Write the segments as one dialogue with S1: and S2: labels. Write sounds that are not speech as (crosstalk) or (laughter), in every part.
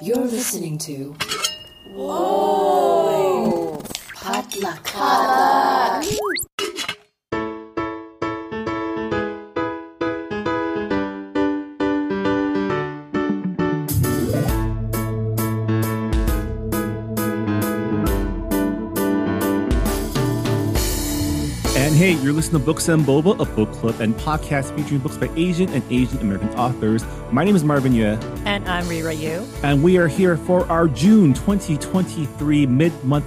S1: You're listening to. Whoa! Potluck.
S2: You're listening to Books and Boba, a book club and podcast featuring books by Asian and Asian American authors. My name is Marvin Yueh,
S3: And I'm Reera Yoo.
S2: and we are here for our June 2023 mid-month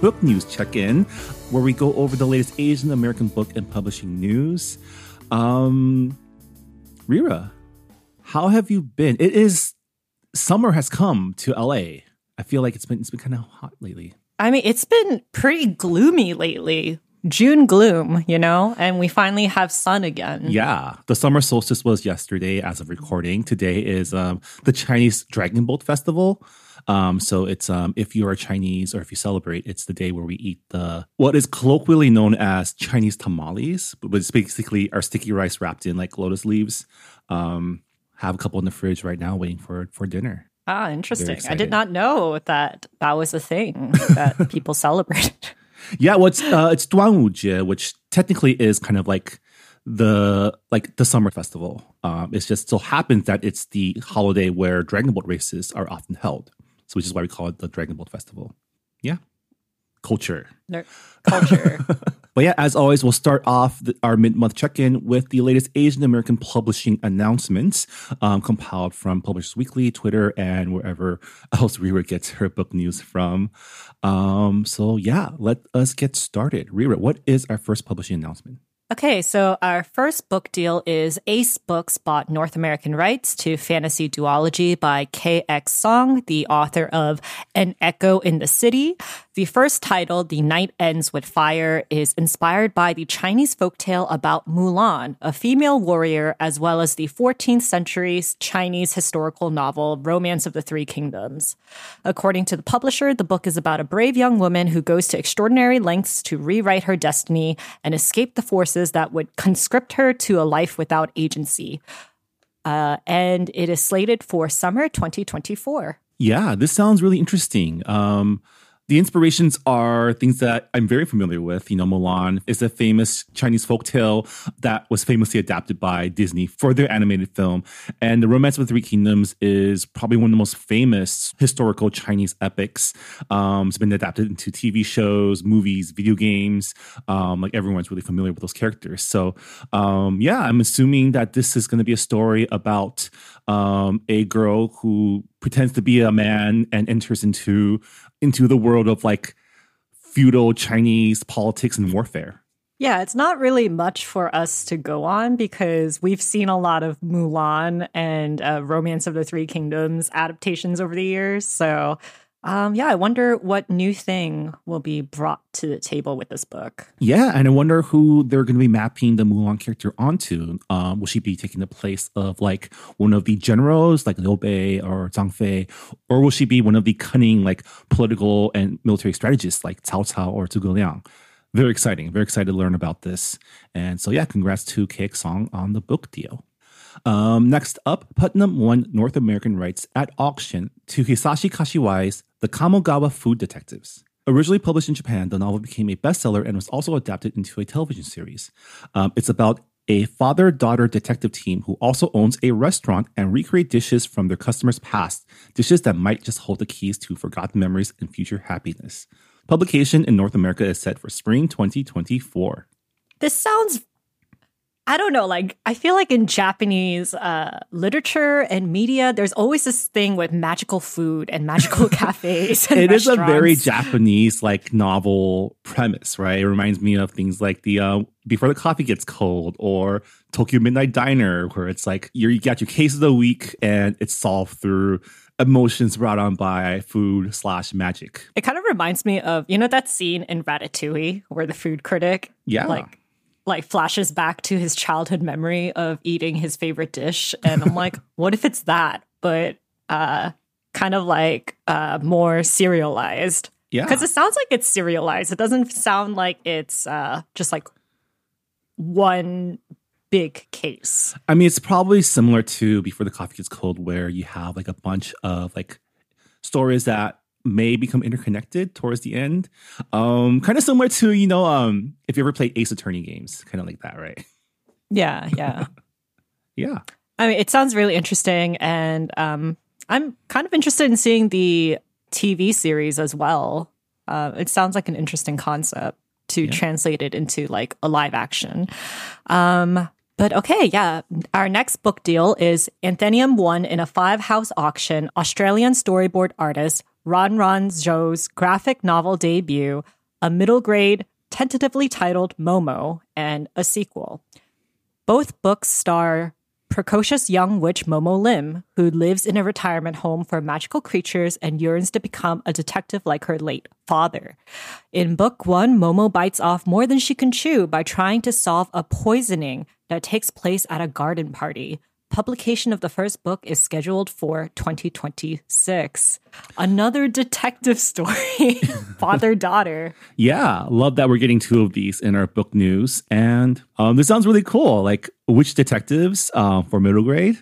S2: book news check-in, where we go over the latest Asian American book and publishing news. Um, Reera, how have you been? It is summer has come to LA. I feel like it's been it's been kind of hot lately.
S3: I mean, it's been pretty gloomy lately. June gloom, you know, and we finally have sun again.
S2: Yeah, the summer solstice was yesterday as of recording. Today is um, the Chinese Dragon Boat Festival. Um, so it's um, if you are Chinese or if you celebrate, it's the day where we eat the what is colloquially known as Chinese tamales, but it's basically our sticky rice wrapped in like lotus leaves. Um, have a couple in the fridge right now, waiting for for dinner.
S3: Ah, interesting. I did not know that that was a thing that (laughs) people celebrated.
S2: Yeah, what's well, it's uh, it's Duanwujie, which technically is kind of like the like the summer festival. Um, it just so happens that it's the holiday where dragon boat races are often held, so which is why we call it the Dragon Boat Festival. Yeah, culture.
S3: Ner- Culture. (laughs)
S2: But yeah, as always, we'll start off the, our mid-month check-in with the latest Asian American publishing announcements, um, compiled from Publishers Weekly, Twitter, and wherever (laughs) else Reera gets her book news from. Um, so yeah, let us get started. Reera, what is our first publishing announcement?
S3: Okay, so our first book deal is Ace Books bought North American rights to Fantasy Duology by K.X. Song, the author of An Echo in the City. The first title, The Night Ends with Fire, is inspired by the Chinese folktale about Mulan, a female warrior, as well as the 14th century Chinese historical novel Romance of the Three Kingdoms. According to the publisher, the book is about a brave young woman who goes to extraordinary lengths to rewrite her destiny and escape the forces that would conscript her to a life without agency. Uh, and it is slated for summer 2024.
S2: Yeah, this sounds really interesting. Um, the inspirations are things that I'm very familiar with. You know, Mulan is a famous Chinese folktale that was famously adapted by Disney for their animated film. And The Romance of the Three Kingdoms is probably one of the most famous historical Chinese epics. Um, it's been adapted into TV shows, movies, video games. Um, like everyone's really familiar with those characters. So, um, yeah, I'm assuming that this is going to be a story about um, a girl who pretends to be a man and enters into into the world of like feudal Chinese politics and warfare.
S3: Yeah, it's not really much for us to go on because we've seen a lot of Mulan and uh, Romance of the Three Kingdoms adaptations over the years. So, um, yeah, I wonder what new thing will be brought to the table with this book.
S2: Yeah, and I wonder who they're going to be mapping the Mulan character onto. Um, will she be taking the place of like one of the generals, like Liu Bei or Zhang Fei, or will she be one of the cunning, like political and military strategists, like Cao Cao or Zhuge Liang? Very exciting. Very excited to learn about this. And so, yeah, congrats to KX Song on the book deal. Um, next up, Putnam won North American rights at auction to Hisashi Kashiwai's The Kamogawa Food Detectives. Originally published in Japan, the novel became a bestseller and was also adapted into a television series. Um, it's about a father daughter detective team who also owns a restaurant and recreate dishes from their customers' past, dishes that might just hold the keys to forgotten memories and future happiness. Publication in North America is set for spring 2024.
S3: This sounds I don't know, like I feel like in Japanese uh, literature and media, there's always this thing with magical food and magical (laughs) cafes. And
S2: it is a very. Japanese like novel premise, right? It reminds me of things like the uh, Before the Coffee Gets Cold or Tokyo Midnight Diner, where it's like you're, you got your case of the week and it's solved through emotions brought on by food slash magic.
S3: It kind of reminds me of you know that scene in Ratatouille where the food critic
S2: Yeah.
S3: like like flashes back to his childhood memory of eating his favorite dish, and I'm like, (laughs) what if it's that, but uh, kind of like uh, more serialized?
S2: Yeah.
S3: Because it sounds like it's serialized. It doesn't sound like it's uh, just like one big case.
S2: I mean, it's probably similar to Before the Coffee Gets Cold, where you have like a bunch of like stories that may become interconnected towards the end. Um, kind of similar to, you know, um, if you ever played Ace Attorney games, kind of like that, right?
S3: Yeah, yeah. (laughs)
S2: yeah.
S3: I mean, it sounds really interesting. And um, I'm kind of interested in seeing the TV series as well. Uh, it sounds like an interesting concept to yeah. translate it into like a live action. Um, but okay, yeah. Our next book deal is Atheneum won in a five house auction Australian storyboard artist Ranran Zhou's graphic novel debut, a middle grade, tentatively titled Momo, and a sequel. Both books star precocious young witch Momo Lim, who lives in a retirement home for magical creatures and yearns to become a detective like her late father. In book one, Momo bites off more than she can chew by trying to solve a poisoning that takes place at a garden party. Publication of the first book is scheduled for 2026. Another detective story, (laughs) father daughter.
S2: Yeah, love that we're getting two of these in our book news. And um, this sounds really cool. Like, which detectives uh, for middle grade?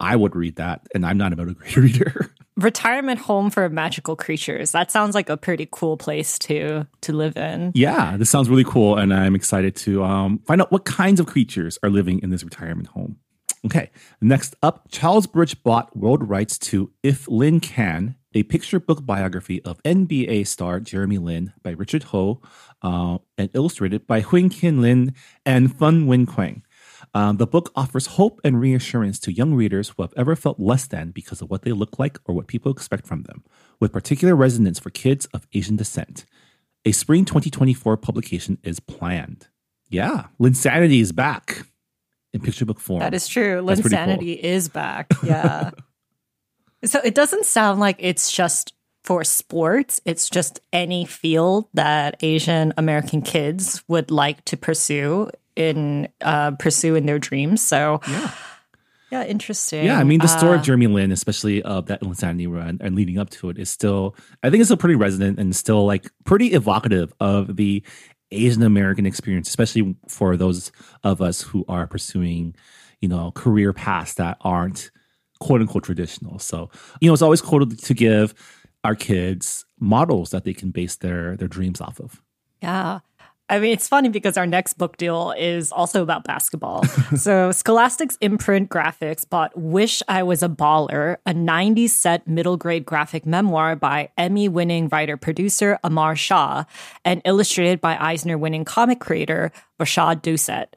S2: I would read that, and I'm not a middle (laughs) grade reader.
S3: Retirement home for magical creatures. That sounds like a pretty cool place to to live in.
S2: Yeah, this sounds really cool, and I'm excited to um, find out what kinds of creatures are living in this retirement home. Okay, next up, Charlesbridge bought world rights to If Lin Can, a picture book biography of NBA star Jeremy Lin by Richard Ho uh, and illustrated by Huỳnh Kim Liên and Phùng Nguyên Quan. Um, the book offers hope and reassurance to young readers who have ever felt less than because of what they look like or what people expect from them, with particular resonance for kids of Asian descent. A spring 2024 publication is planned. Yeah, Linsanity is back in picture book form.
S3: That is true. Linsanity cool. is back. Yeah. (laughs) so it doesn't sound like it's just for sports. It's just any field that Asian American kids would like to pursue in uh, pursue in their dreams. So
S2: yeah.
S3: Yeah, interesting.
S2: Yeah, I mean the story uh, of Jeremy Lin, especially of that Linsanity run and leading up to it, is still I think it's still pretty resonant and still like pretty evocative of the Asian American experience, especially for those of us who are pursuing, you know, career paths that aren't quote unquote traditional. So, you know, it's always cool to, give our kids models that they can base their their dreams off of.
S3: Yeah. I mean, it's funny because our next book deal is also about basketball. (laughs) so, Scholastic's imprint Graphix bought Wish I Was a Baller, a 90s set middle grade graphic memoir by Emmy winning writer producer Amar Shah and illustrated by Eisner winning comic creator Rashad Doucet.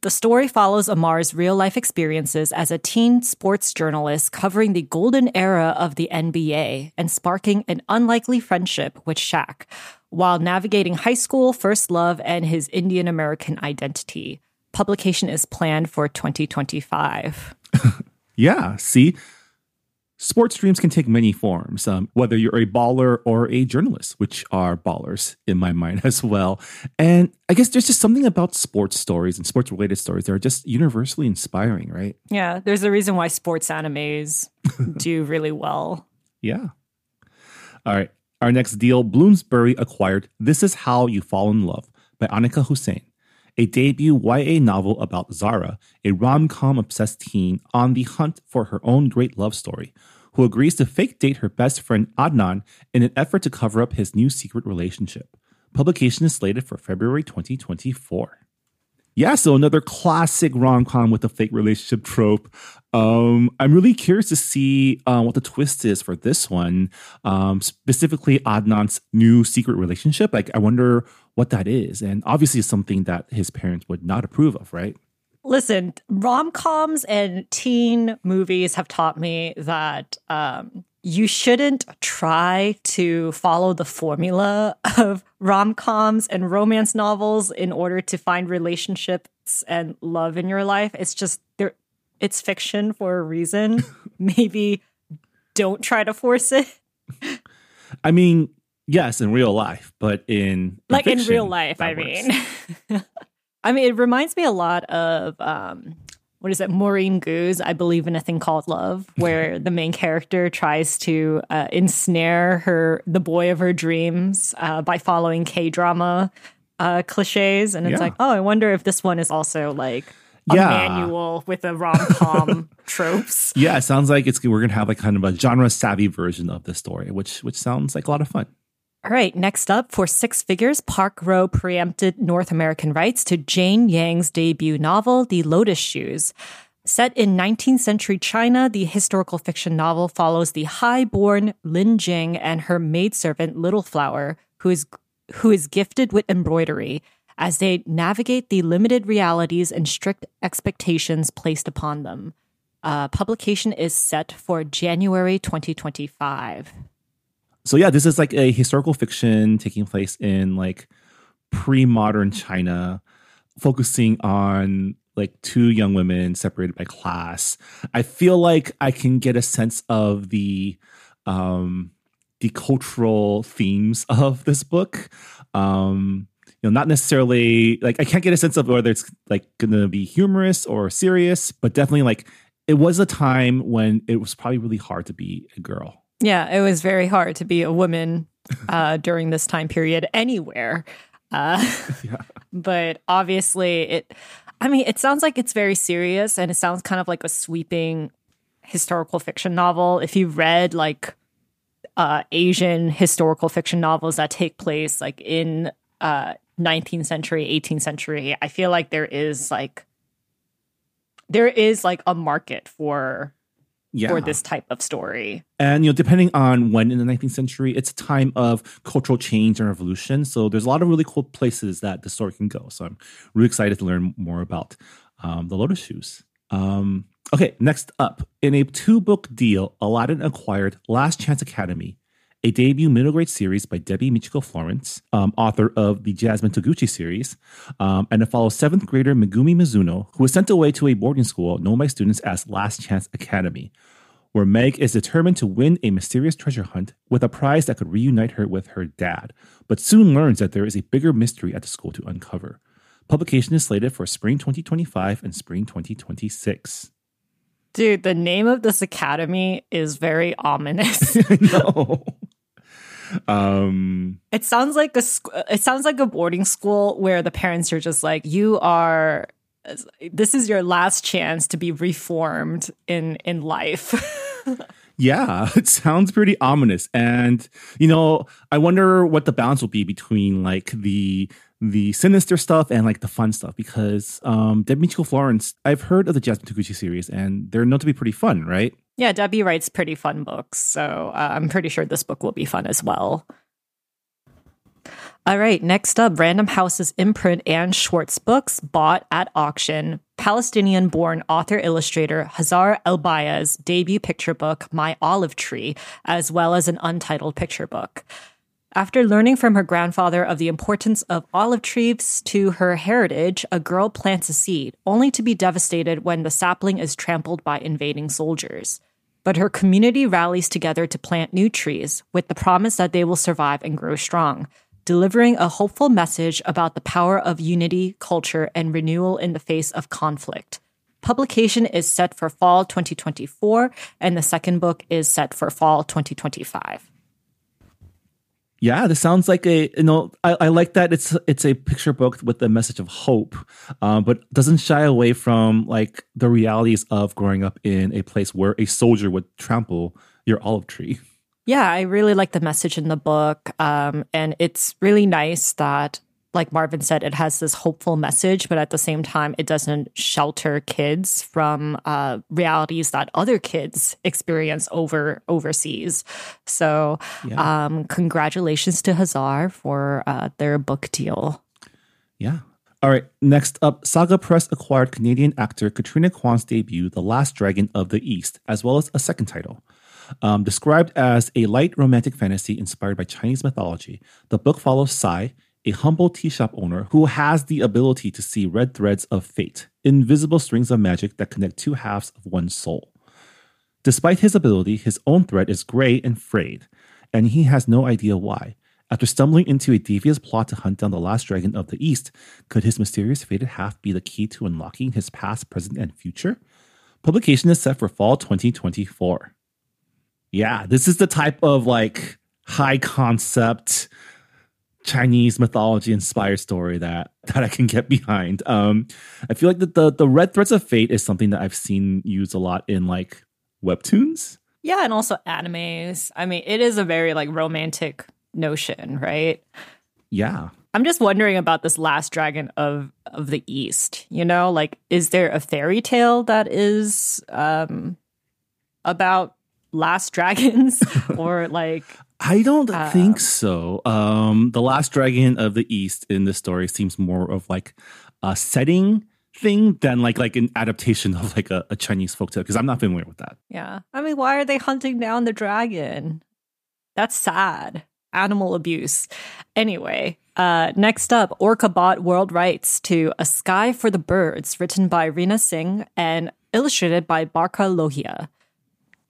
S3: The story follows Amar's real life experiences as a teen sports journalist covering the golden era of the NBA and sparking an unlikely friendship with Shaq while navigating high school, first love, and his Indian American identity. Publication is planned for 2025. (laughs)
S2: yeah, see? Sports dreams can take many forms, um, whether you're a baller or a journalist, which are ballers in my (laughs) mind as well. And I guess there's just something about sports stories and sports related stories that are just universally inspiring, right?
S3: Yeah, there's a reason why sports animes (laughs) do really well.
S2: Yeah. All right. Our next deal Bloomsbury acquired This Is How You Fall in Love by Anika Hussain, a debut YA novel about Zara, a rom com obsessed teen on the hunt for her own great love story, who agrees to fake date her best friend Adnan in an effort to cover up his new secret relationship. Publication is slated for February 2024 yeah, so another classic rom com with a fake relationship (laughs) trope. Um, I'm really curious to see uh, what the twist is for this one, um, specifically Adnan's new secret relationship. Like, I wonder what that is, and obviously, it's something that his parents would not approve of, right?
S3: Listen, rom coms and teen movies have taught me that um, you shouldn't try to follow the formula of rom coms and romance novels in order to find relationships and love in your life. It's just there it's fiction for a reason. (laughs) Maybe don't try to force it.
S2: I mean, yes, in real life, but in, in
S3: like
S2: fiction,
S3: in real life, I works. mean. (laughs) I mean, it reminds me a lot of um, what is it, Maurene Goo's, I believe in a thing called love, (laughs) where the main character tries to uh, ensnare her, the boy of her dreams, uh, by following K drama uh, cliches, and it's yeah. like, oh, I wonder if this one is also like a
S2: Yeah.
S3: manual with a rom com (laughs) tropes.
S2: Yeah, it sounds like it's we're gonna have like kind of a genre savvy version of this story, which which sounds like a lot of fun.
S3: All right, next up for six figures, Park Row preempted North American rights to Jane Yang's debut novel, The Lotus Shoes. Set in 19th century China, the historical fiction novel follows the high-born Lin Jing and her maidservant Little Flower, who is who is gifted with embroidery, as they navigate the limited realities and strict expectations placed upon them. Uh, publication is set for January 2025.
S2: So yeah, this is like a historical fiction taking place in like pre-modern China, focusing on like two young women separated by class. I feel like I can get a sense of the um the cultural themes (laughs) of this book. Um you know, not necessarily like I can't get a sense of whether it's like gonna be humorous or serious, but definitely like it was a time when it was probably really hard to be a girl.
S3: Yeah, it was very hard to be a woman uh, (laughs) during this time period anywhere. Uh, (laughs)
S2: Yeah.
S3: but obviously, it, I mean, it sounds like it's very serious and it sounds kind of like a sweeping historical fiction novel. If you've read like uh, Asian historical fiction novels that take place like in uh, 19th century, 18th century, I feel like there is like, there is like a market for
S2: Yeah.
S3: for this type of story.
S2: And you know, depending on when in the 19th century, it's a time of cultural change and revolution. So there's a lot of really cool places that the story can go. So I'm really excited to learn more about um, the Lotus Shoes. Um, okay, next up, in a two-book deal, Aladdin acquired Last Chance Academy, a debut middle grade series by Debbi Michiko Florence, um, author of the Jasmine Toguchi series, um, and it follows seventh grader Megumi Mizuno, who was sent away to a boarding school known by students as Last Chance Academy where Meg is determined to win a mysterious treasure hunt with a prize that could reunite her with her dad, but soon learns that there is a bigger mystery at the school to uncover. Publication is slated for spring 2025 and spring 2026.
S3: Dude, the name of this academy is very ominous. (laughs)
S2: Know. Um,
S3: it sounds like a it sounds like a boarding school where the parents are just like, "You are this is your last chance to be reformed in in life." (laughs)
S2: yeah, (laughs) it sounds pretty ominous. And, you know, I wonder what the balance will be between like the the sinister stuff and like the fun stuff because um Michiko Florence, I've heard of the Jasmine Toguchi series and they're known to be pretty fun, right?
S3: Yeah, Debbi writes pretty fun books, so uh, I'm pretty sure this book will be fun as well. All right, next up Random House's imprint Anne Schwartz books bought at auction. Palestinian born author illustrator Hazar Elbayya's debut picture book, My Olive Tree, as well as an untitled picture book. After learning from her grandfather of the importance of olive trees to her heritage, a girl plants a seed, only to be devastated when the sapling is trampled by invading soldiers. But her community rallies together to plant new trees, with the promise that they will survive and grow strong, delivering a hopeful message about the power of unity, culture, and renewal in the face of conflict. Publication is set for fall 2024, and the second book is set for fall 2025.
S2: Yeah, this sounds like a you know I, I like that it's it's a picture book with a message of hope, um, but doesn't shy away from like the realities of growing up in a place where a soldier would trample your olive tree.
S3: Yeah, I really like the message in the book. Um, and it's really nice that, like Marvin said, it has this hopeful message, but at the same time, it doesn't shelter kids from uh, realities that other kids experience over overseas. So,
S2: Yeah.
S3: um, congratulations to Hazar for uh, their book deal.
S2: Yeah. All right. Next up, Saga Press acquired Canadian actor Katrina Kwan's debut, The Last Dragon of the East, as well as a second title. Um, described as a light romantic fantasy inspired by Chinese mythology, the book follows Sai, a humble tea shop owner who has the ability to see red threads of fate, invisible strings of magic that connect two halves of one soul. Despite his ability, his own thread is gray and frayed, and he has no idea why. After stumbling into a devious plot to hunt down the last dragon of the East, could his mysterious fated half be the key to unlocking his past, present, and future? Publication is set for fall 2024. Yeah, this is the type of like high concept Chinese mythology inspired story that (laughs) that I can get behind. Um, I feel like the, the the red threads of fate is something that I've seen used a lot in like webtoons.
S3: Yeah, and also animes. I mean, it is a very like romantic notion, right?
S2: Yeah.
S3: I'm just wondering about this last dragon of of the east. You know, like is there a fairy tale that is um about last (laughs) dragons or like
S2: I don't um, think so. Um the last dragon of the east in this story seems more of like a setting thing than like like an adaptation of like a, a Chinese folktale because I'm not familiar with that.
S3: Yeah. I mean, why are they hunting down the dragon? That's sad. Animal abuse. Anyway, uh, next up, Orca bought world rights to A Sky for the Birds, written by Rina Singh and illustrated by Barkha Lohia.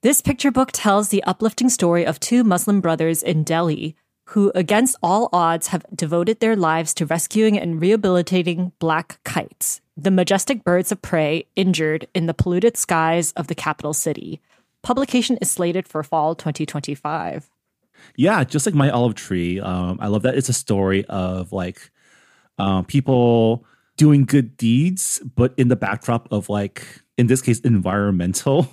S3: This picture book tells the uplifting story of two Muslim brothers in Delhi who, against all odds, have devoted their lives to rescuing and rehabilitating black kites, the majestic birds of prey injured in the polluted skies of the capital city. Publication is slated for fall 2025.
S2: Yeah, just like My Olive Tree. Um, I love that it's a story of like um, people doing good deeds, but in the backdrop of like, in this case, environmental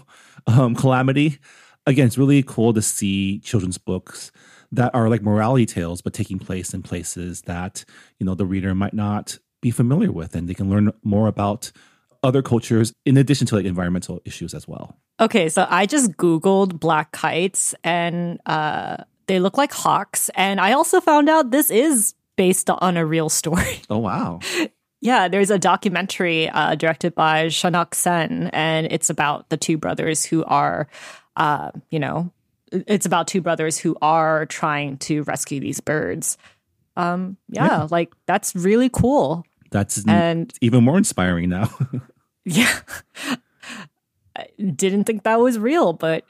S2: um, calamity. Again, it's really cool to see children's books that are like morality tales, but taking place in places that, you know, the reader might not be familiar with and they can learn more about other cultures in addition to like environmental issues as well.
S3: Okay, so I just Googled black kites and uh, they look like hawks. And I also found out this is based on a real story.
S2: Oh, wow. (laughs)
S3: Yeah, there's a documentary uh, directed by Shaunak Sen, and it's about the two brothers who are, uh, you know, it's about two brothers who are trying to rescue these birds. Um, yeah, yeah. like that's really cool.
S2: That's and even more inspiring now. (laughs)
S3: yeah, (laughs) I didn't think that was real, but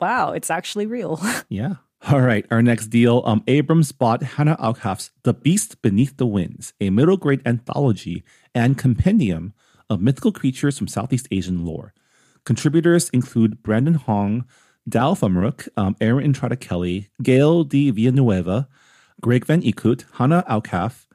S3: wow, it's actually real. (laughs)
S2: yeah. All right, our next deal. Um, Abrams bought Hanna Alkaf's The Beast Beneath the Winds, a middle grade anthology and compendium of mythical creatures from Southeast Asian lore. Contributors include Brandon Hong, Dal Fumrook, um, Erin Entrada Kelly, Gail D. Villanueva, Greg Van Eekhout, Hanna Alkaf,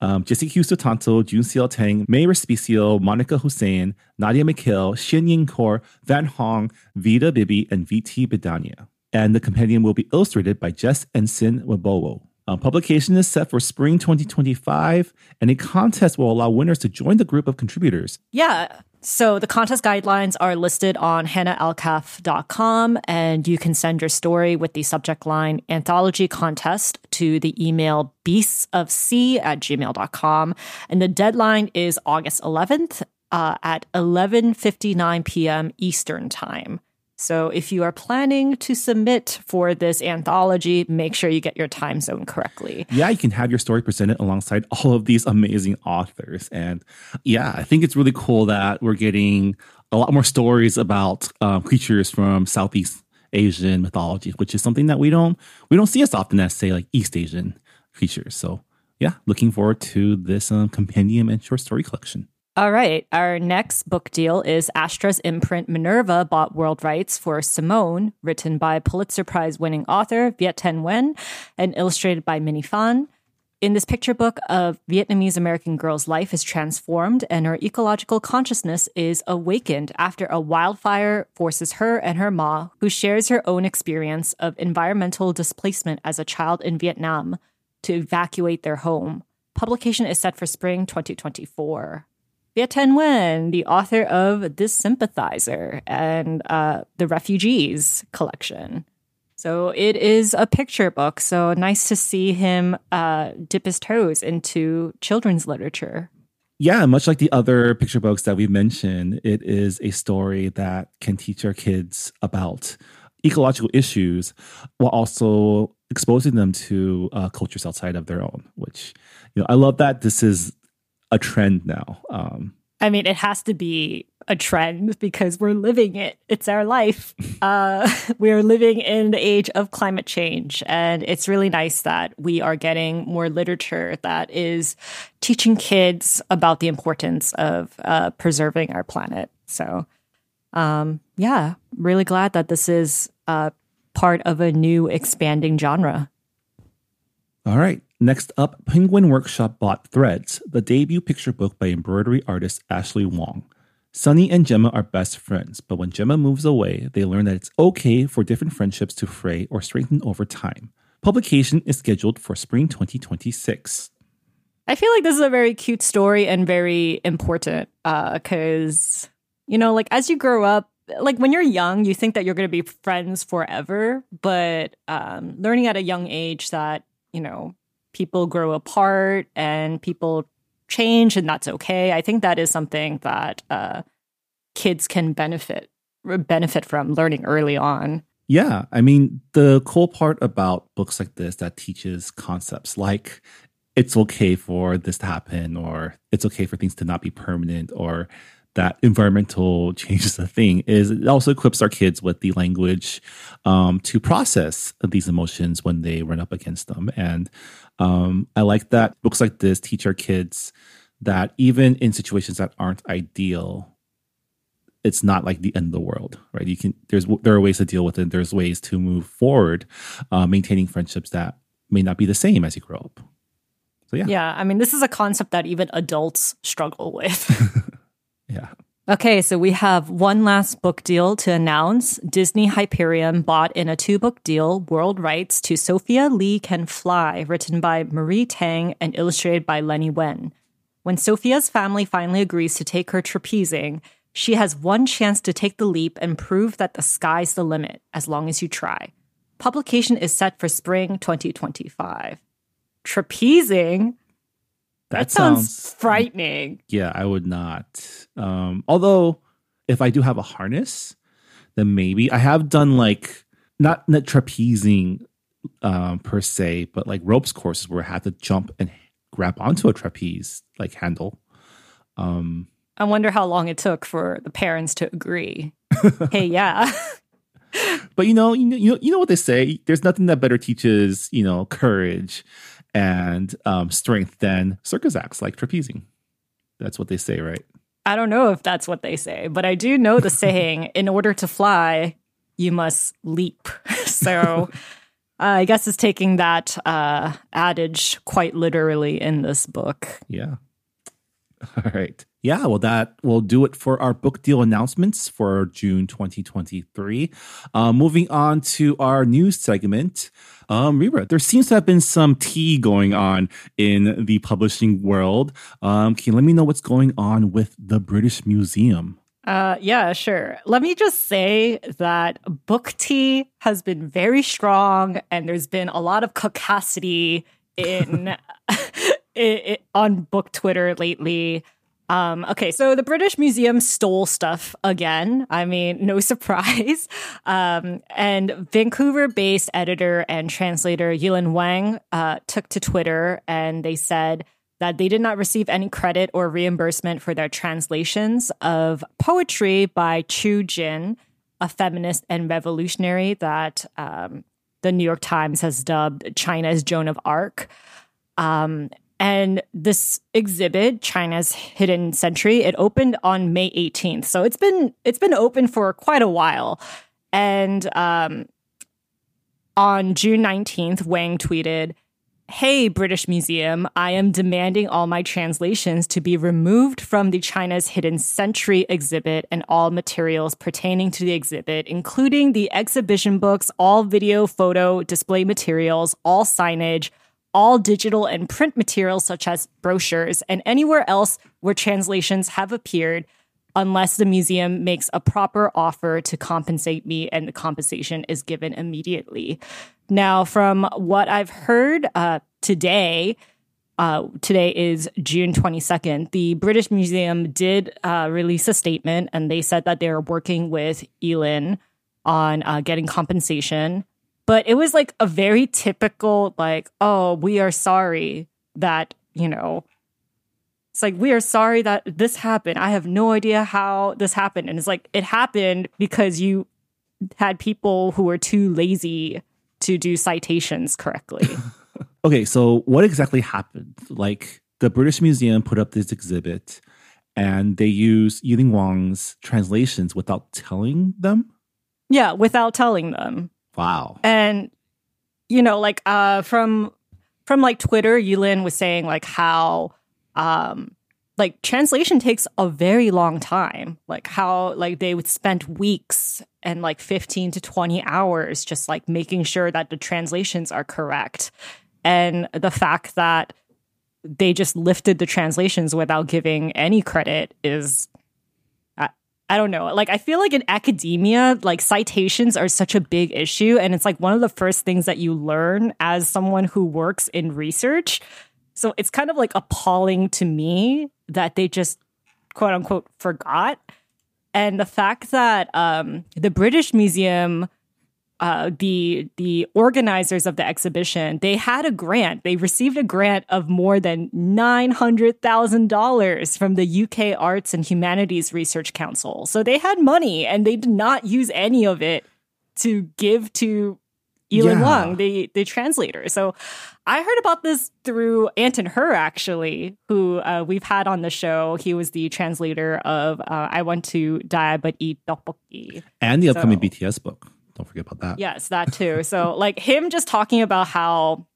S2: um, Jesse Q. Sutanto, June Ciel Tang, Mae Respicio, Monica Hussein, Nadia McHale, Shin Ying Kor, Van Hong, Veeda Bybee, and VT Bidania. And the compendium will be illustrated by Jess Ensign Wabowo. Um, publication is set for spring 2025, and a contest will allow winners to join the group of contributors.
S3: Yeah. So the contest guidelines are listed on hannahaalkaf.com, and you can send your story with the subject line anthology contest to the email beastsofc at gmail.com. And the deadline is August 11th uh, at 11.59 p.m. Eastern Time. So if you are planning to submit for this anthology, make sure you get your time zone correctly.
S2: Yeah, you can have your story presented alongside (laughs) all of these amazing authors. And yeah, I think it's really cool that we're getting a lot more stories about um, creatures from Southeast Asian mythology, which is something that we don't we don't see as often as say like East Asian creatures. So yeah, looking forward to this um, compendium and short story collection.
S3: All right. Our next book deal is Astra's imprint Minerva bought world rights for Simone, written by Pulitzer Prize winning author Viet Thanh Nguyen and illustrated by Minne Phan. In this picture book, a Vietnamese American girl's life is transformed and her ecological consciousness is awakened after a wildfire forces her and her ma, who shares her own experience of environmental displacement as a child in Vietnam, to evacuate their home. Publication is set for spring 2024. Viet Thanh Nguyen, the author of The Sympathizer and uh, The Refugees collection. So it is a picture book. So nice to see him uh, dip his toes into children's literature.
S2: Yeah, much like the other picture books that we mentioned, it is a story that can teach our kids about ecological issues while also exposing them to uh, cultures outside of their own. Which, you know, I love that this is a trend now. Um,
S3: I mean, it has to be a trend because we're living it. It's our life. (laughs) Uh, (laughs) we are living in the age of climate change. And it's really nice that we are getting more literature that is teaching kids about the importance of uh, preserving our planet. So, um, yeah, really glad that this is uh, part of a new expanding genre.
S2: All right. Next up, Penguin Workshop bought Threads, the debut picture book by embroidery artist Ashley Wong. Sunny and Gemma are best friends, but when Gemma moves away, they learn that it's okay for different friendships to fray or strengthen over time. Publication is scheduled for spring 2026.
S3: I feel like this is a very cute story and very important because, uh, you know, like as you grow up, like when you're young, you think that you're going to be friends forever, but um, learning at a young age that, you know, people grow apart and people change and that's okay. I think that is something that uh, kids can benefit benefit from learning early on.
S2: Yeah, I mean the cool part about books like this that teaches concepts like it's okay for this to happen or it's okay for things to not be permanent or that environmental (laughs) change is a thing is it also equips our kids with the language um, to process these emotions when they run up against them and um, i like that books like this teach our kids that even in situations that aren't ideal it's not like the end of the world right? You can there's there are ways to deal with it. There's ways to move forward uh, maintaining friendships that may not be the same as you grow up. So yeah.
S3: Yeah i mean this is a concept that even adults struggle with. (laughs)
S2: Yeah
S3: Okay, so we have one last book deal to announce. Disney Hyperion bought in a two book deal world rights to Sophia Lee Can Fly, written by Marie Tang and illustrated by Lenny Wen. When Sophia's family finally agrees to take her trapezing, she has one chance to take the leap and prove that the sky's the limit as long as you try. Publication is set for spring 2025. Trapezing? That, that sounds, sounds, frightening.
S2: Yeah, I would not. Um, although, if I do have a harness, then maybe I have done like not not trapezing um, per se, but like ropes courses where I had to jump and grab onto a trapeze like handle. Um,
S3: I wonder how long it took for the parents to agree. (laughs) hey, yeah.
S2: but you know, you know, you know what they say. There's nothing that better teaches you know courage and um, strength than circus acts like trapezing. That's what they say, right?
S3: I don't know if that's what they say, but I do know the saying: (laughs) "In order to fly, you must leap." (laughs) so. Uh, I guess it's taking that uh, adage quite literally in this book.
S2: Yeah. (laughs) All right. Yeah, well, that will do it for our book deal announcements for June 2023. Uh, moving on to our news segment. Um, Reera, there seems to have been some tea going on in the publishing world. Um, can you let me know what's going on with the British Museum?
S3: Uh, yeah, sure. Let me just say that book tea has been very strong, and there's been a lot of caucasity in, (laughs) (laughs) it, it, on book Twitter lately. Um, okay, so the British Museum stole stuff again. I mean, no (laughs) surprise. Um, and Vancouver based editor and translator Yilin Wang uh, took to Twitter and they said that they did not receive any credit or reimbursement for their translations of poetry by Qiu Jin, a feminist and revolutionary that um, the New York Times has dubbed China's Joan of Arc. Um, and this exhibit, China's Hidden Century, it opened on May 18th. So it's been it's been open for quite a while. And um, on June 19th, Wang tweeted, Hey, British Museum, I am demanding all my translations to be removed from the China's Hidden Century exhibit and all materials pertaining to the exhibit, including the exhibition books, all video, photo, display materials, all signage, all digital and print materials such as brochures and anywhere else where translations have appeared unless the museum makes a proper offer to compensate me and the compensation is given immediately. Now, from what I've heard uh, today, uh, today is June 22nd. The British Museum did uh, release a statement and they said that they're working with Yilin on uh, getting compensation but it was like a very typical, like, oh, we are sorry that, you know, it's like, we are sorry that this happened. I have no idea how this happened. And it's like, it happened because you had people who were too lazy to do citations correctly. (laughs)
S2: okay, so what exactly happened? Like, the British Museum put up this exhibit and they use Yilin Wang's translations without telling them?
S3: Yeah, without telling them.
S2: Wow.
S3: And you know, like uh from from like Twitter, Yilin was saying like how um like translation takes a very long time. Like how like they would spend weeks and like 15 to 20 hours just like making sure that the translations are correct. And the fact that they just lifted the translations without giving any credit is I, don't know. Like I feel like in academia, like citations are such a big issue and it's like one of the first things that you learn as someone who works in research. So it's kind of like appalling to me that they just quote unquote forgot. And the fact that um, the British Museum, uh, the the organizers of the exhibition, they had a grant. They received a grant of more than nine hundred thousand dollars from the UK Arts and Humanities Research Council. So they had money, and they did not use any of it to give to Yilin
S2: Yeah.
S3: Wang, the the translator. So I heard about this through Anton Hur, actually, who uh, we've had on the show. He was the translator of uh, I Want to Die But Eat Tteokbokki.
S2: And the upcoming
S3: So-
S2: BTS book. Don't forget about that.
S3: Yes, that too. So, (laughs) like him just talking about how,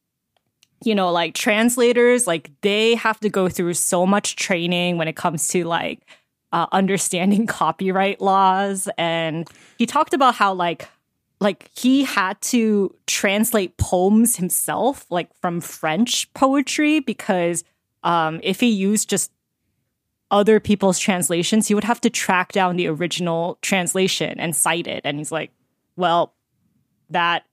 S3: you know, like translators, like they have to go through so much training when it comes to like uh, understanding (laughs) copyright laws. And he talked about how, like, like he had to translate poems himself, like from French poetry, because um, if he used just other people's translations, he would have to track down the original translation and cite it. And he's like, well, that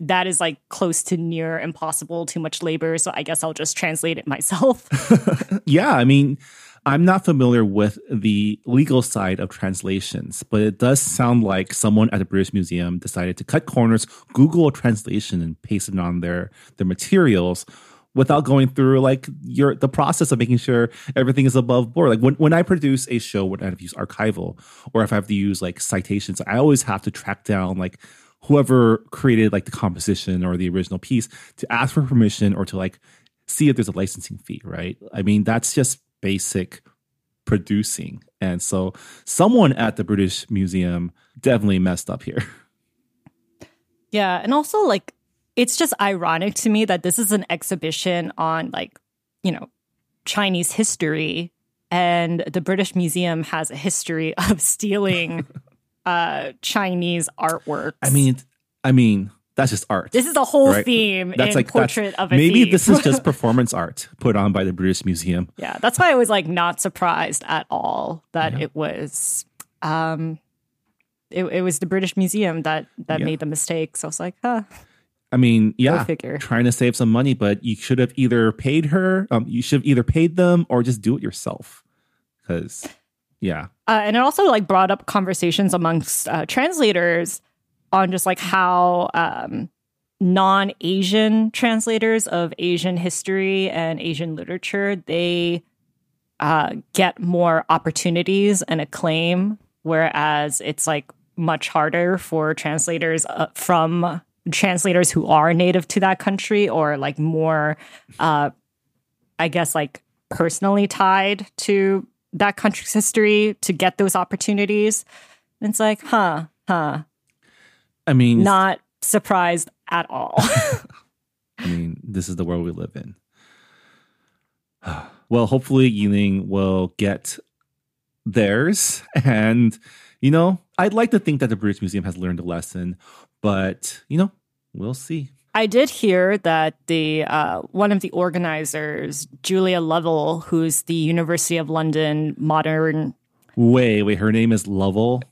S3: that is like close to near impossible, too much labor. So I guess I'll just translate it myself. (laughs)
S2: Yeah, I mean, I'm not familiar with the legal side of translations, but it does sound like someone at the British Museum decided to cut corners, Google a translation, and paste it on their their materials without going through like your the process of making sure everything is above board. Like when, when I produce a show when I have to use archival or if I have to use like citations, I always have to track down like whoever created like the composition or the original piece to ask for permission or to like see if there's a licensing fee, right? I mean, that's just basic producing. And so someone at the British Museum definitely messed up here.
S3: yeah. And also, like, it's just ironic to me that this is an exhibition on, like, you know, Chinese history. And the British Museum has a history (laughs) of stealing (laughs) uh, Chinese artworks.
S2: I mean, I mean, that's just art.
S3: this is a whole
S2: right?
S3: theme
S2: that's
S3: in
S2: like that's-
S3: Portrait of a
S2: maybe
S3: Thief.
S2: this is just (laughs) performance art put on by the British Museum.
S3: Yeah, that's why I was like not surprised at all that
S2: Yeah.
S3: it was um it, it was the British Museum that that
S2: Yeah.
S3: made the mistake. So I was like, huh.
S2: I mean, yeah,
S3: figure.
S2: trying to save some money, but you should have either paid her, um, you should have either paid them or just do it yourself. Because, yeah,
S3: Uh, and it also like brought up conversations amongst uh, translators on just like how um, non-Asian translators of Asian history and Asian literature they uh, get more opportunities and acclaim, whereas it's like much harder for translators uh, from translators who are native to that country or like more, uh, I guess, like personally tied to that country's history to get those opportunities. And it's like, huh, huh,
S2: I mean,
S3: not surprised at all. (laughs)
S2: I mean, this is the world we live in. (sighs) Well, hopefully Yilin will get theirs. And, you know, I'd like to think that the British Museum has learned a lesson, but, you know, we'll see.
S3: I did hear that the uh, one of the organizers, Julia Lovell, who's the University of London modern
S2: Wait, wait, her name is Lovell,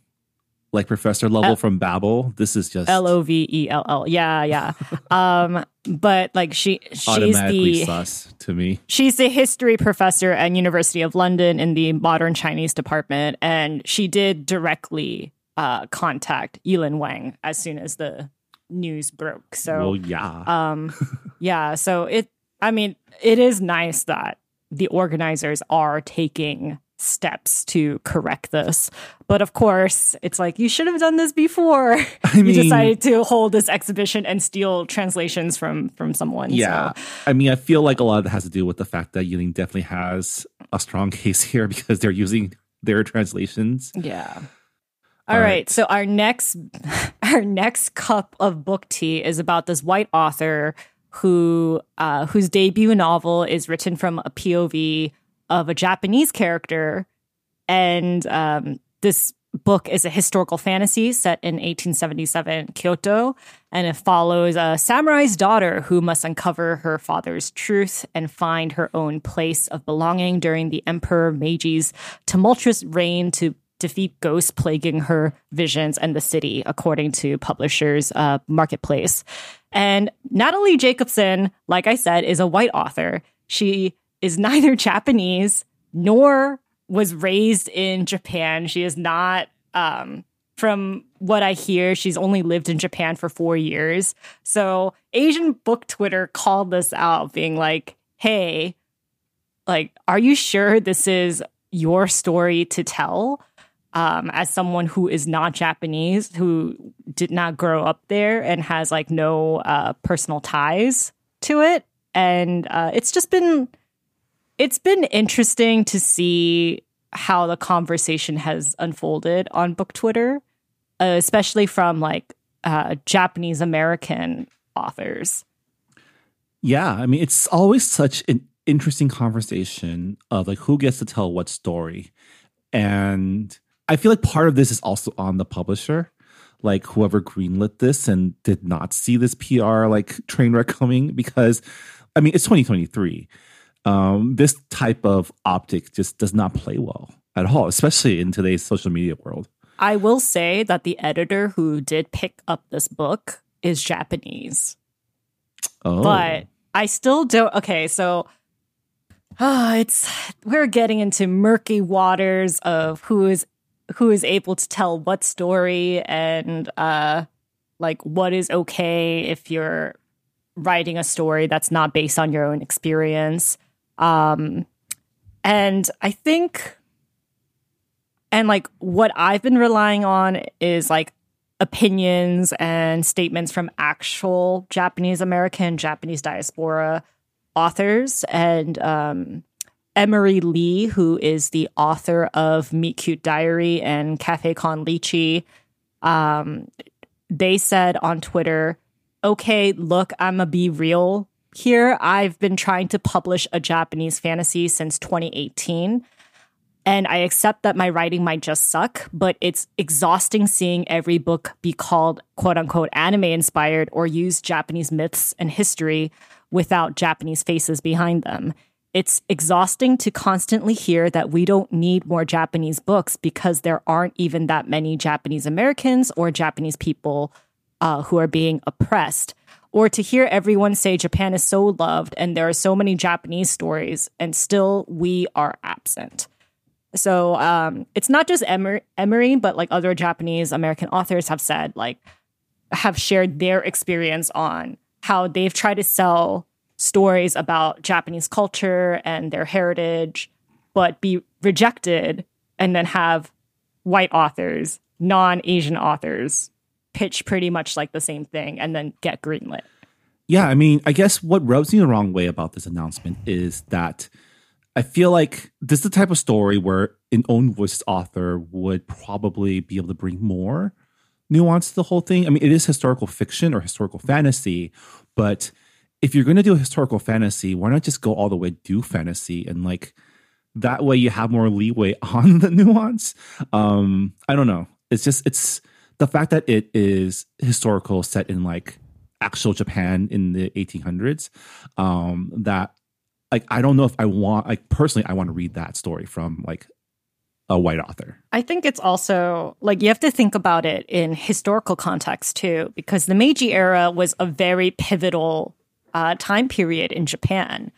S2: like Professor Lovell
S3: L-
S2: from Babel. This is just
S3: L O V E L L. Yeah, yeah. (laughs) um, but like she she's
S2: automatically
S3: the
S2: sus to me.
S3: she's the history professor at University of London in the modern Chinese department, and she did directly uh, contact Yilin Wang as soon as the news broke. So
S2: well, yeah.
S3: um (laughs) yeah so it i mean it is nice that the organizers are taking steps to correct this but of course it's like you should have done this before (laughs)
S2: I (laughs)
S3: you
S2: mean,
S3: decided to hold this exhibition and steal translations from from someone
S2: yeah.
S3: so.
S2: I mean, I feel like a lot of it has to do with the fact that Yilin definitely has a strong case here because they're using their translations.
S3: yeah
S2: All
S3: all
S2: right.
S3: right. So our next (laughs) our next cup of book tea is about this white author who uh, whose debut novel is written from a POV of a Japanese character, and um, this book is a historical fantasy set in 1877 Kyoto, and it follows a samurai's daughter who must uncover her father's truth and find her own place of belonging during the Emperor Meiji's tumultuous reign to defeat ghosts plaguing her visions and the city, according to publishers uh, Marketplace. And Natalie Jacobson, like I said, is a white author. She is (laughs) neither Japanese nor was raised in Japan. She is not, um, from what I hear, she's only lived in Japan for four years. So Asian book Twitter called this out, being like, hey, like, are you sure this is your story to tell? Um, as someone who is not Japanese, who did not grow up there and has like no uh, personal ties to it. And uh, it's just been it's been interesting to see how the conversation has unfolded on book Twitter, uh, especially from like uh, Japanese American authors.
S2: Yeah, I mean, it's always such an interesting conversation of like who gets to tell what story. And I feel like part of this is also on the publisher, like whoever greenlit this and did not see this PR like train wreck coming because I mean, it's 2023 um, this type of optic just does not play well at all, especially in today's social media world.
S3: I will say that the editor who did pick up this book is Japanese. Oh. But I still don't. Okay, so uh, (sighs) it's we're getting into murky waters of who is who is able to tell what story and uh like what is okay if you're writing a story that's not based on your own experience. Um, and I think, and like what I've been relying on is like opinions and statements from actual Japanese American, Japanese diaspora authors. And um, Emery Lee, who is the author of Meet Cute Diary and Cafe Con Lychee, um, they said on Twitter, okay, look, I'm a be real here, I've been trying to publish a Japanese fantasy since 2018. And I accept that my writing might just suck, but it's exhausting seeing every book be called quote unquote anime inspired or use Japanese myths and history without Japanese faces behind them. It's exhausting to constantly hear that we don't need more Japanese books because there aren't even that many Japanese Americans or Japanese people uh, who are being oppressed or to hear everyone say Japan is so loved and there are so many Japanese stories and still we are absent. So um, it's not just Emer- Emery, but like other Japanese American authors have said, like, have shared their experience on how they've tried to sell stories about Japanese culture and their heritage, but be rejected and then have white authors, non Asian authors pitch pretty much like the same thing and then get greenlit.
S2: Yeah, I mean, I guess what rubs me the wrong way about this announcement is that I feel like this is the type of story where an own voice author would probably be able to bring more nuance to the whole thing. I mean, it is historical fiction or historical fantasy, but if you're going to do a historical fantasy, why not just go all the way do fantasy and like that way you have more leeway (laughs) on the nuance. Um, I don't know. It's just it's the fact that it is historical set in like actual Japan in the 1800s um that like I don't know if I want like personally I want to read that story from like a white author.
S3: I think it's also like you have to think about it in historical context too because the Meiji era was a very pivotal uh, time period in Japan.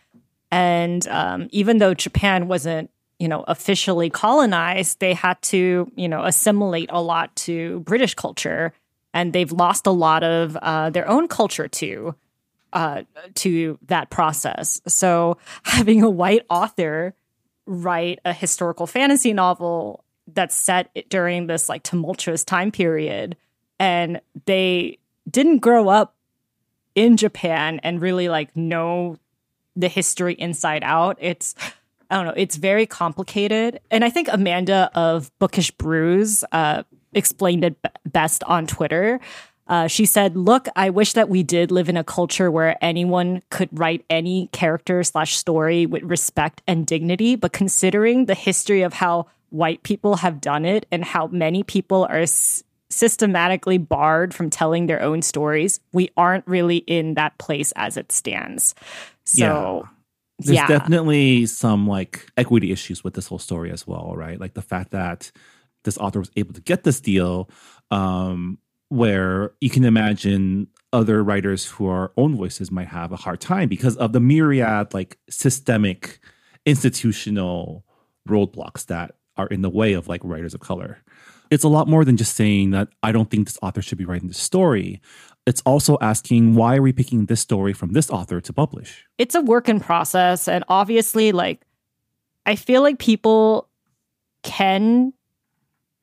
S3: And um, even though Japan wasn't you know, officially colonized, they had to, you know, assimilate a lot to British culture, and they've lost a lot of uh, their own culture to uh, to that process. So (laughs) having a white author write a historical fantasy novel that's set during this like tumultuous time period, and they didn't grow up in Japan and really like know the history inside out. It's I don't know. It's very complicated. And I think Amanda of Bookish Brews uh, explained it b- best on Twitter. Uh, she said, "Look, I wish that we did live in a culture where anyone could write any character slash story with respect and dignity. But considering the history of how white people have done it and how many people are s- systematically barred from telling their own stories, we aren't really in that place as it stands." So.
S2: There's
S3: yeah.
S2: definitely some like equity issues with this whole story as well, right? Like the fact that this author was able to get this deal, um, where you can imagine other writers who are own voices might have a hard time because of the myriad like systemic institutional roadblocks that are in the way of like writers of color. It's a lot more than just saying that I don't think this author should be writing this story. It's also asking why are we picking this story from this author to publish?
S3: it's a work in process and obviously like i feel like people can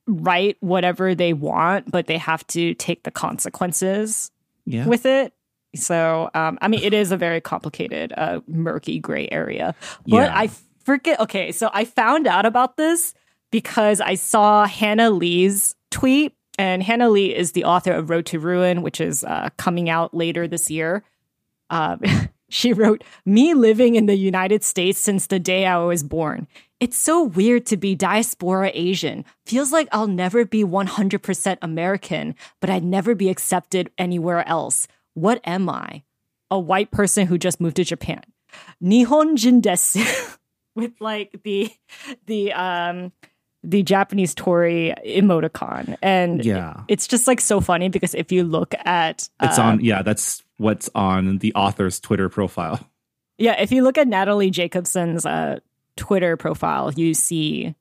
S3: write whatever they want but they have to take the consequences
S2: Yeah.
S3: with it so um, i mean it is a very complicated uh, murky gray area but
S2: Yeah.
S3: i forget okay so i found out about this because i saw hannah lee's tweet and hannah lee is the author of road to ruin which is uh, coming out later this year um, (laughs) she wrote, Me living in the United States since the day I was born. It's so weird to be diaspora Asian. Feels like I'll never be 100% American, but I'd never be accepted anywhere else. What am I? A white person who just moved to Japan. Nihonjin desu. (laughs) With like the the um the Japanese torii emoticon. And
S2: Yeah.
S3: it's just like so funny because if you look at
S2: It's on, yeah, that's what's on the author's Twitter profile. (laughs)
S3: Yeah, if you look at Natalie Jacobson's uh, Twitter profile, you see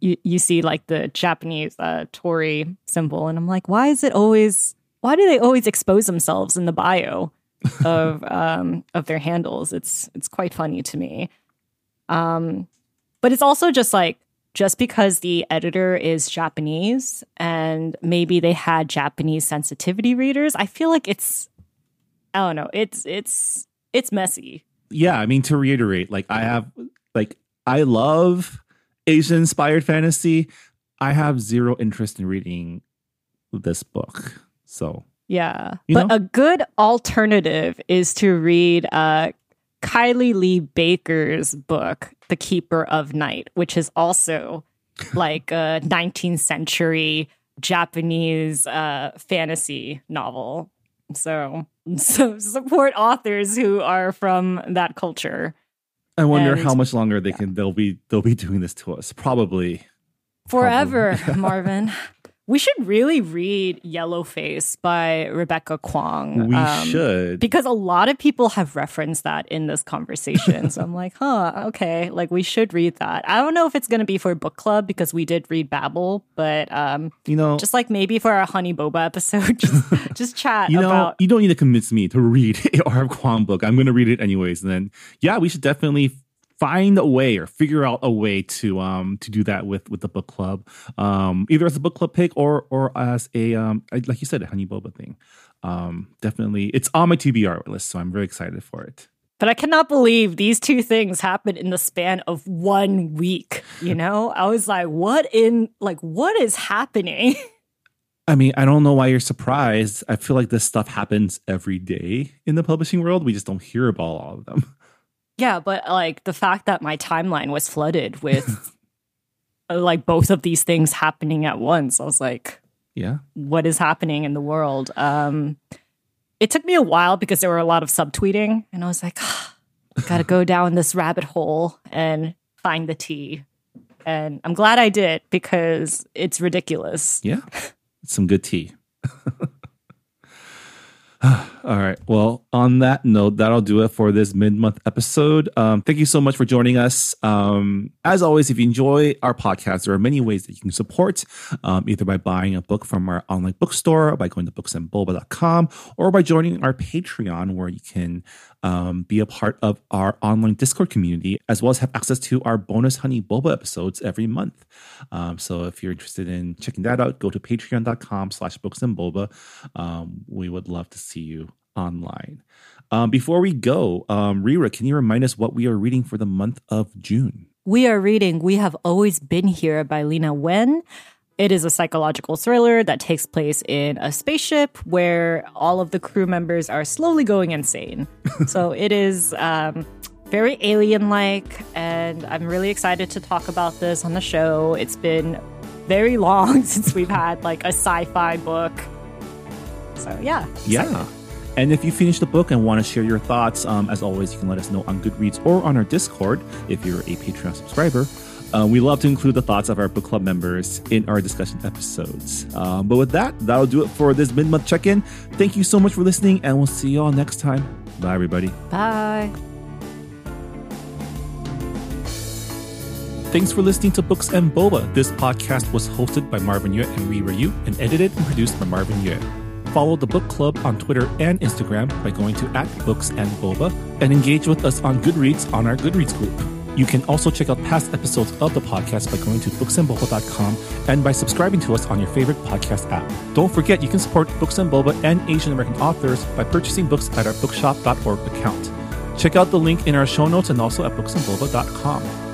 S3: you you see like the Japanese uh, torii symbol, and I'm like, why is it always? Why do they always expose themselves in the bio (laughs) of um, of their handles? It's it's quite funny to me. Um, but it's also just like just because the editor is Japanese and maybe they had Japanese sensitivity readers, I feel like it's I don't know. It's it's it's messy.
S2: Yeah, I mean to reiterate, like I have like I love Asian inspired fantasy. I have zero interest in reading this book. So
S3: Yeah.
S2: You
S3: but
S2: know?
S3: a good alternative is to read uh Kylie Lee Baker's book, The Keeper of Night, which is also like a 19th century Japanese uh, fantasy novel. So, so support authors who are from that culture.
S2: I wonder
S3: And-
S2: how much longer they can they'll be they'll be doing this to us. Probably.
S3: Forever, (laughs) Marvin. We should really read Yellowface by Rebecca Kuang.
S2: We
S3: um,
S2: should.
S3: because a lot of people have referenced that in this conversation. so I'm (laughs) like, huh, okay, like we should read that. I don't know if it's going to be for book club because we did read Babel, but um,
S2: you know,
S3: just like maybe for our Honey Boba episode, (laughs) just, just chat
S2: you know,
S3: about.
S2: you don't need to convince me to read (laughs) a R. Kuang book. I'm going to read it anyways. And then, yeah, we should definitely find a way or figure out a way to um to do that with with the book club, um either as a book club pick or or as a um like you said a honey boba thing. Um, definitely, it's on my TBR list, so I'm very excited for it.
S3: But I cannot believe these two things happened in the span of one week. You know, I was like, what in, like, what is happening? (laughs)
S2: I mean, I don't know why you're surprised. I feel like this stuff happens every day in the publishing world. We just don't hear about all of them.
S3: Yeah, but like the fact that my timeline was flooded with (laughs) uh, like both of these things happening at once, I was like,
S2: Yeah.
S3: what is happening in the world? Um, it took me a while because there were a lot of subtweeting, and I was like, gotta go (laughs) down this rabbit hole and find the tea. And I'm glad I did because it's ridiculous.
S2: Yeah. It's (laughs) some good tea. All right. Well, on that note, that'll do it for this mid month episode. Um, thank you so much for joining us. Um, as always, if you enjoy our podcast, there are many ways that you can support, um, either by buying a book from our online bookstore, by going to booksandboba.com, or by joining our Patreon, where you can um, be a part of our online Discord community, as well as have access to our bonus Honey Boba episodes every month. Um, so if you're interested in checking that out, go to patreon.com slash books and boba. Um, we would love to see you online. Um, before we go, um, Reera, can you remind us what we are reading for the month of June?
S3: We are reading We Have Always Been Here by Lena Nguyen. It is a psychological thriller that takes place in a spaceship where all of the crew members are slowly going insane. (laughs) so it is um, very alien like, and I'm really excited to talk about this on the show. It's been very (laughs) long since we've had like a sci fi book. So yeah.
S2: Yeah. And if you finish the book and want to share your thoughts, um, as always, you can let us know on Goodreads or on our Discord if you're a Patreon subscriber. Uh, we love to include the thoughts of our book club members in our discussion episodes. Um, but with that, that'll do it for this mid month check in. Thank you so much for listening, and we'll see you all next time. Bye, everybody.
S3: Bye.
S2: Thanks for listening to Books and Boba. This podcast was hosted by Marvin Yueh and Reera Yoo and edited and produced by Marvin Yueh. Follow the book club on Twitter and Instagram by going to at Books and Boba and engage with us on Goodreads on our Goodreads group. You can also check out past episodes of the podcast by going to booksandboba.com and by subscribing to us on your favorite podcast app. Don't forget you can support Books and Boba and Asian American authors by purchasing books at our bookshop.org account. Check out the link in our show notes and also at booksandboba.com.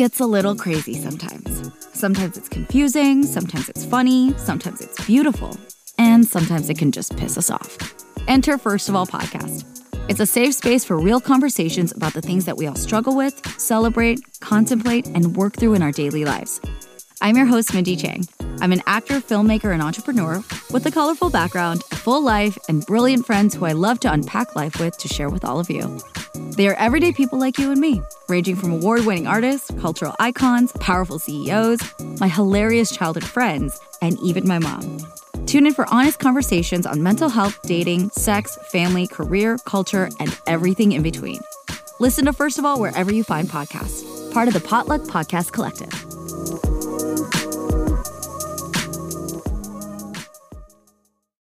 S1: Gets a little crazy sometimes. Sometimes it's confusing, sometimes it's funny, sometimes it's beautiful, and sometimes it can just piss us off. Enter First of All podcast. It's a safe space for real conversations about the things that we all struggle with, celebrate, contemplate, and work through in our daily lives. I'm your host, Mindy Chang. I'm an actor, filmmaker, and entrepreneur with a colorful background, a full life, and brilliant friends who I love to unpack life with to share with all of you. They are everyday people like you and me, ranging from award winning artists, cultural icons, powerful CEOs, my hilarious childhood friends, and even my mom. Tune in for honest conversations on mental health, dating, sex, family, career, culture, and everything in between. Listen to First of All wherever you find podcasts, part of the Potluck Podcast Collective.